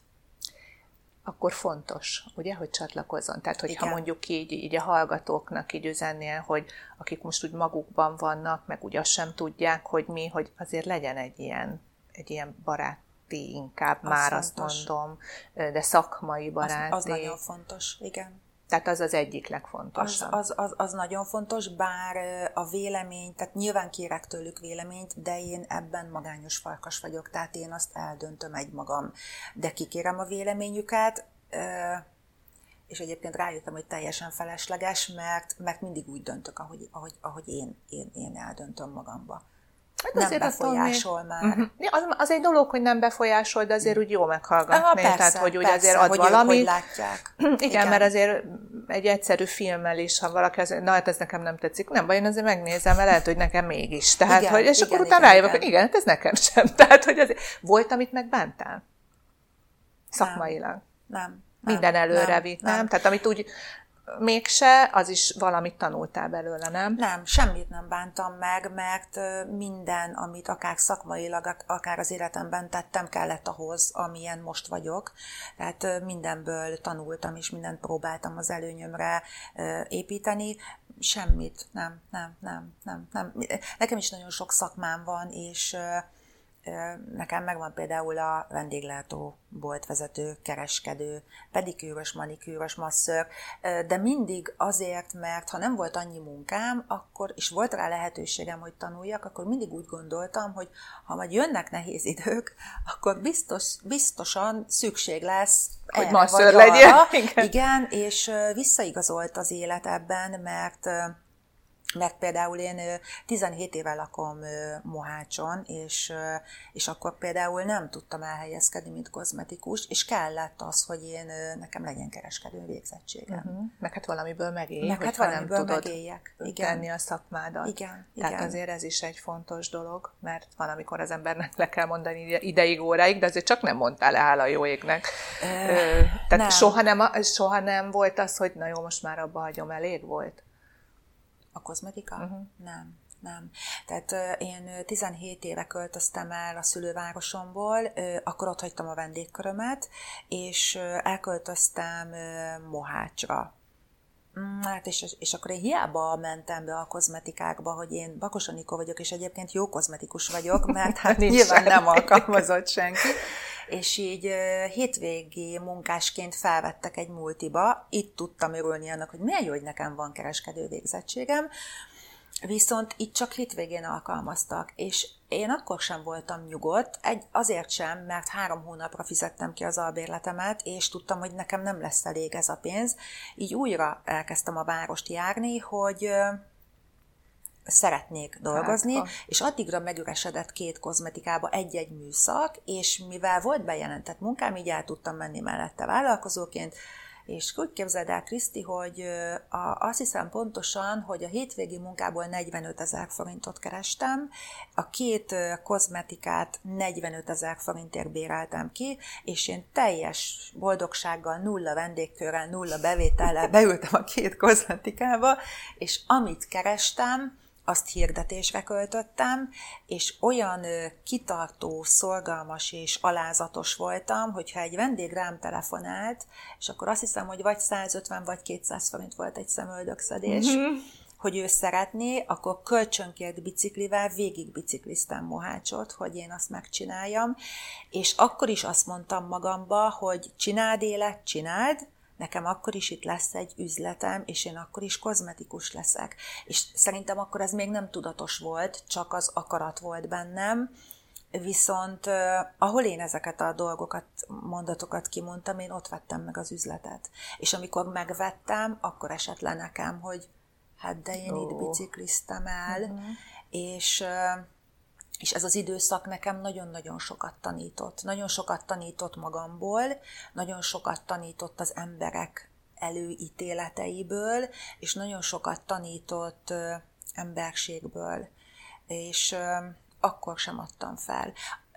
akkor fontos, ugye, hogy csatlakozzon. Tehát, hogyha Igen. mondjuk így, így a hallgatóknak így üzennél, hogy akik most úgy magukban vannak, meg úgy azt sem tudják, hogy mi, hogy azért legyen egy ilyen, egy ilyen barát baráti inkább, az már fontos. azt mondom, de szakmai baráti. Az, az nagyon fontos, igen. Tehát az az egyik legfontosabb. Az, az, az, az nagyon fontos, bár a vélemény, tehát nyilván kérek tőlük véleményt, de én ebben magányos farkas vagyok, tehát én azt eldöntöm egymagam. De kikérem a véleményüket, és egyébként rájöttem, hogy teljesen felesleges, mert, mert mindig úgy döntök, ahogy, ahogy, ahogy én, én, én eldöntöm magamba. Hát nem azért befolyásol még... már. Uh-huh. Az, az egy dolog, hogy nem befolyásol, de azért úgy jó meghallgatni. Ah, persze, Tehát, hogy persze, azért ad hogy valamit. Ők, hogy látják. Igen, Igen, mert azért egy egyszerű filmmel is, ha valaki azért, na hát ez nekem nem tetszik, nem baj, én azért megnézem, mert lehet, hogy nekem mégis. Tehát, igen, hogy, és igen, akkor utána rájövök, hogy igen, hát ez nekem sem. Tehát, hogy azért volt, amit megbántál? Szakmailag. Nem. nem Minden előre vitt, nem? nem? Tehát amit úgy mégse, az is valamit tanultál belőle, nem? Nem, semmit nem bántam meg, mert minden, amit akár szakmailag, akár az életemben tettem, kellett ahhoz, amilyen most vagyok. Tehát mindenből tanultam, és mindent próbáltam az előnyömre építeni. Semmit, nem, nem, nem, nem, nem. Nekem is nagyon sok szakmám van, és Nekem megvan például a vendéglátó boltvezető, kereskedő, pedikűrös, manikűrös, masször, de mindig azért, mert ha nem volt annyi munkám, akkor, és volt rá lehetőségem, hogy tanuljak, akkor mindig úgy gondoltam, hogy ha majd jönnek nehéz idők, akkor biztos, biztosan szükség lesz hogy masször legyen. Igen. Igen, és visszaigazolt az élet ebben, mert mert például én 17 éve lakom Mohácson, és, és akkor például nem tudtam elhelyezkedni, mint kozmetikus, és kellett az, hogy én nekem legyen kereskedő végzettségem. Uh-huh. Meg hát valamiből megélj, Meg hát valamiből nem tudod megéljek. Igen. tenni a szakmádat. Igen, Tehát igen. azért ez is egy fontos dolog, mert van, amikor az embernek le kell mondani ideig, óráig, de azért csak nem mondtál le, hála jó égnek. Ö, Tehát nem. Soha, nem, soha nem volt az, hogy na jó, most már abba hagyom, elég volt? A kozmetika? Uh-huh. Nem. Nem. Tehát én 17 éve költöztem el a szülővárosomból, akkor ott hagytam a vendégkörömet, és elköltöztem Mohácsra. Mm, hát és, és akkor én hiába mentem be a kozmetikákba, hogy én Bakos Anikó vagyok, és egyébként jó kozmetikus vagyok, mert hát nyilván nem alkalmazott senki. És így hétvégi munkásként felvettek egy multiba, itt tudtam örülni annak, hogy milyen jó, hogy nekem van kereskedő végzettségem, Viszont itt csak hétvégén alkalmaztak, és én akkor sem voltam nyugodt, egy, azért sem, mert három hónapra fizettem ki az albérletemet, és tudtam, hogy nekem nem lesz elég ez a pénz. Így újra elkezdtem a várost járni, hogy szeretnék dolgozni, hát, és addigra megüresedett két kozmetikába egy-egy műszak, és mivel volt bejelentett munkám, így el tudtam menni mellette vállalkozóként, és úgy képzeld el, Kriszti, hogy a, azt hiszem pontosan, hogy a hétvégi munkából 45 ezer forintot kerestem, a két kozmetikát 45 ezer forintért béreltem ki, és én teljes boldogsággal, nulla vendégkörrel, nulla bevétellel beültem a két kozmetikába, és amit kerestem, azt hirdetésre költöttem, és olyan kitartó, szorgalmas és alázatos voltam, hogyha egy vendég rám telefonált, és akkor azt hiszem, hogy vagy 150 vagy 200 forint volt egy szemöldökszedés, mm-hmm. hogy ő szeretné, akkor kölcsönkért biciklivel végig bicikliztem Mohácsot, hogy én azt megcsináljam, és akkor is azt mondtam magamba, hogy csináld élet, csináld, nekem akkor is itt lesz egy üzletem, és én akkor is kozmetikus leszek. És szerintem akkor ez még nem tudatos volt, csak az akarat volt bennem, Viszont ahol én ezeket a dolgokat, mondatokat kimondtam, én ott vettem meg az üzletet. És amikor megvettem, akkor esett le nekem, hogy hát de én oh. itt bicikliztem el, uh-huh. és és ez az időszak nekem nagyon-nagyon sokat tanított. Nagyon sokat tanított magamból, nagyon sokat tanított az emberek előítéleteiből, és nagyon sokat tanított emberségből. És akkor sem adtam fel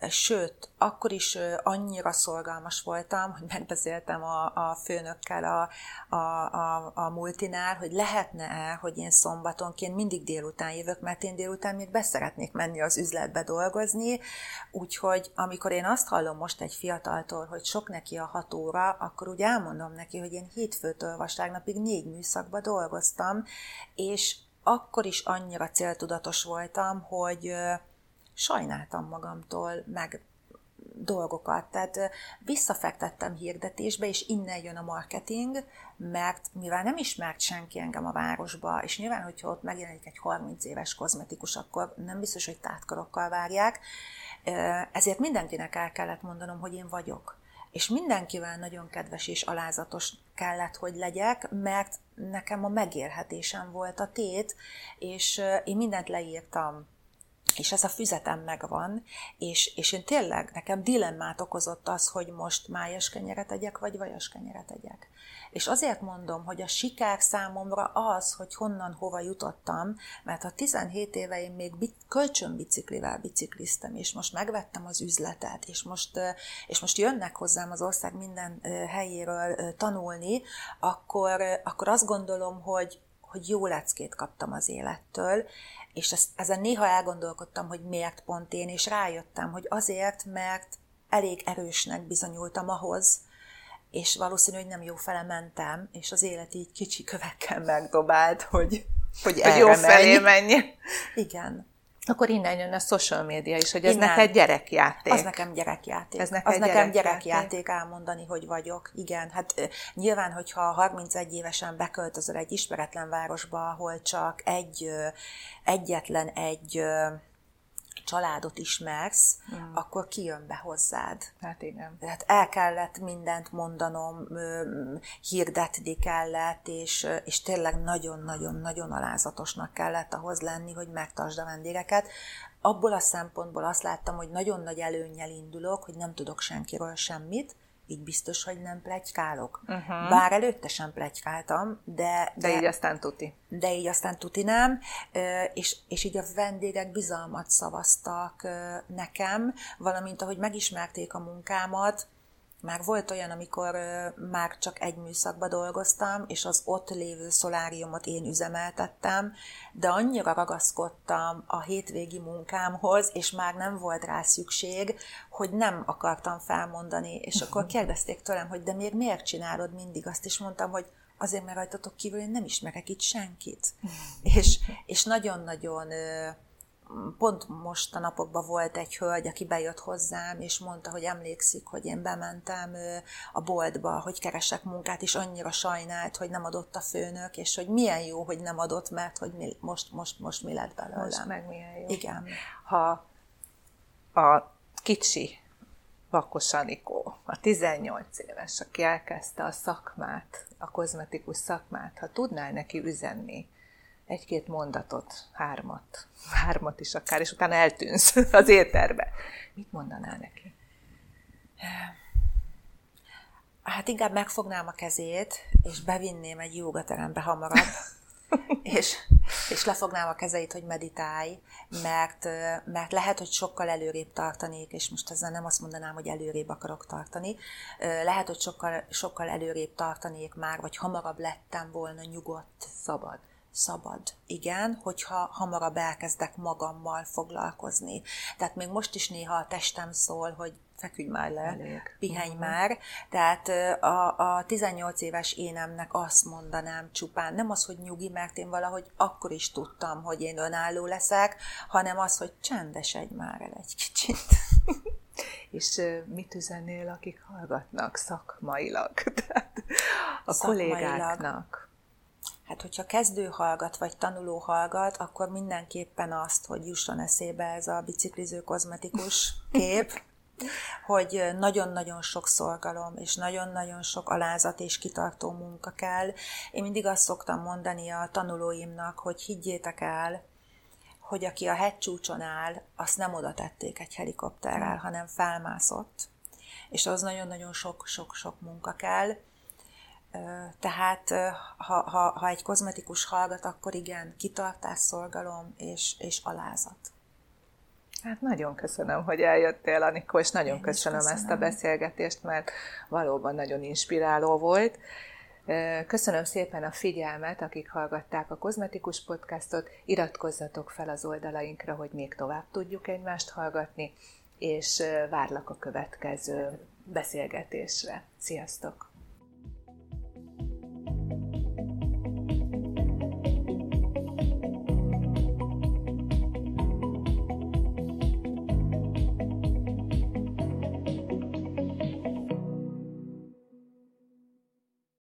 sőt, akkor is annyira szolgalmas voltam, hogy megbeszéltem a, a főnökkel a, a, a, a multinál, hogy lehetne-e, hogy én szombatonként mindig délután jövök, mert én délután még beszeretnék menni az üzletbe dolgozni, úgyhogy amikor én azt hallom most egy fiataltól, hogy sok neki a hat óra, akkor úgy elmondom neki, hogy én hétfőtől vasárnapig négy műszakba dolgoztam, és akkor is annyira céltudatos voltam, hogy sajnáltam magamtól, meg dolgokat. Tehát visszafektettem hirdetésbe, és innen jön a marketing, mert mivel nem ismert senki engem a városba, és nyilván, hogyha ott megjelenik egy 30 éves kozmetikus, akkor nem biztos, hogy tátkorokkal várják, ezért mindenkinek el kellett mondanom, hogy én vagyok. És mindenkivel nagyon kedves és alázatos kellett, hogy legyek, mert nekem a megélhetésem volt a tét, és én mindent leírtam és ez a füzetem megvan, és, és én tényleg, nekem dilemmát okozott az, hogy most májas kenyeret egyek, vagy vajas kenyeret egyek. És azért mondom, hogy a siker számomra az, hogy honnan hova jutottam, mert a 17 éve én még kölcsönbiciklivel bicikliztem, és most megvettem az üzletet, és most, és most jönnek hozzám az ország minden helyéről tanulni, akkor, akkor azt gondolom, hogy, hogy jó leckét kaptam az élettől, és ezt, ezen néha elgondolkodtam, hogy miért pont én, és rájöttem, hogy azért, mert elég erősnek bizonyultam ahhoz, és valószínű, hogy nem jó fele mentem, és az élet így kicsi kövekkel megdobált, hogy, hogy, hogy jó felé menj. Igen. Akkor innen jön a social média is, hogy ez innen. neked gyerekjáték. Az nekem gyerekjáték. Ez neked az nekem gyerekjáték. gyerekjáték elmondani, hogy vagyok. Igen, hát nyilván, hogyha 31 évesen beköltözöl egy ismeretlen városba, ahol csak egy, egyetlen egy családot ismersz, mm. akkor kijön be hozzád. Hát igen. Tehát el kellett mindent mondanom, hirdetni kellett, és, és tényleg nagyon-nagyon-nagyon alázatosnak kellett ahhoz lenni, hogy megtartsd a vendégeket. Abból a szempontból azt láttam, hogy nagyon nagy előnnyel indulok, hogy nem tudok senkiről semmit, így biztos, hogy nem plegykálok. Uh-huh. Bár előtte sem plegykáltam, de, de... De így aztán tuti. De így aztán tuti nem, és, és így a vendégek bizalmat szavaztak nekem, valamint ahogy megismerték a munkámat, már volt olyan, amikor már csak egy műszakba dolgoztam, és az ott lévő szoláriumot én üzemeltettem, de annyira ragaszkodtam a hétvégi munkámhoz, és már nem volt rá szükség, hogy nem akartam felmondani. És akkor kérdezték tőlem, hogy de még miért csinálod mindig azt, és mondtam, hogy azért, mert rajtatok kívül én nem ismerek itt senkit. és, és nagyon-nagyon pont most a napokban volt egy hölgy, aki bejött hozzám, és mondta, hogy emlékszik, hogy én bementem a boltba, hogy keresek munkát, és annyira sajnált, hogy nem adott a főnök, és hogy milyen jó, hogy nem adott, mert hogy mi, most, most, most mi lett belőlem. Most meg milyen jó. Igen. Ha a kicsi Vakos Anikó, a 18 éves, aki elkezdte a szakmát, a kozmetikus szakmát, ha tudnál neki üzenni, egy-két mondatot, hármat, hármat is akár, és utána eltűnsz az éterbe. Mit mondanál neki? Hát inkább megfognám a kezét, és bevinném egy jogaterembe hamarabb, és, és lefognám a kezeit, hogy meditálj, mert, mert lehet, hogy sokkal előrébb tartanék, és most ezzel nem azt mondanám, hogy előrébb akarok tartani, lehet, hogy sokkal, sokkal előrébb tartanék már, vagy hamarabb lettem volna nyugodt, szabad szabad, igen, hogyha hamarabb elkezdek magammal foglalkozni. Tehát még most is néha a testem szól, hogy feküdj már le, Elég. pihenj uh-huh. már. Tehát a, a 18 éves énemnek azt mondanám csupán, nem az, hogy nyugi, mert én valahogy akkor is tudtam, hogy én önálló leszek, hanem az, hogy csendesedj már el egy kicsit. És mit üzennél, akik hallgatnak szakmailag? Tehát a szakmailag. kollégáknak Hát, hogyha kezdő hallgat, vagy tanuló hallgat, akkor mindenképpen azt, hogy jusson eszébe ez a bicikliző kozmetikus kép, hogy nagyon-nagyon sok szorgalom, és nagyon-nagyon sok alázat és kitartó munka kell. Én mindig azt szoktam mondani a tanulóimnak, hogy higgyétek el, hogy aki a hegycsúcson áll, azt nem oda tették egy helikopterrel, hanem felmászott. És az nagyon-nagyon sok-sok-sok munka kell tehát ha, ha, ha egy kozmetikus hallgat, akkor igen, kitartás, szolgalom és, és alázat. Hát nagyon köszönöm, hogy eljöttél, Anikó, és nagyon köszönöm, köszönöm ezt a beszélgetést, mert valóban nagyon inspiráló volt. Köszönöm szépen a figyelmet, akik hallgatták a Kozmetikus podcastot. Iratkozzatok fel az oldalainkra, hogy még tovább tudjuk egymást hallgatni, és várlak a következő beszélgetésre. Sziasztok!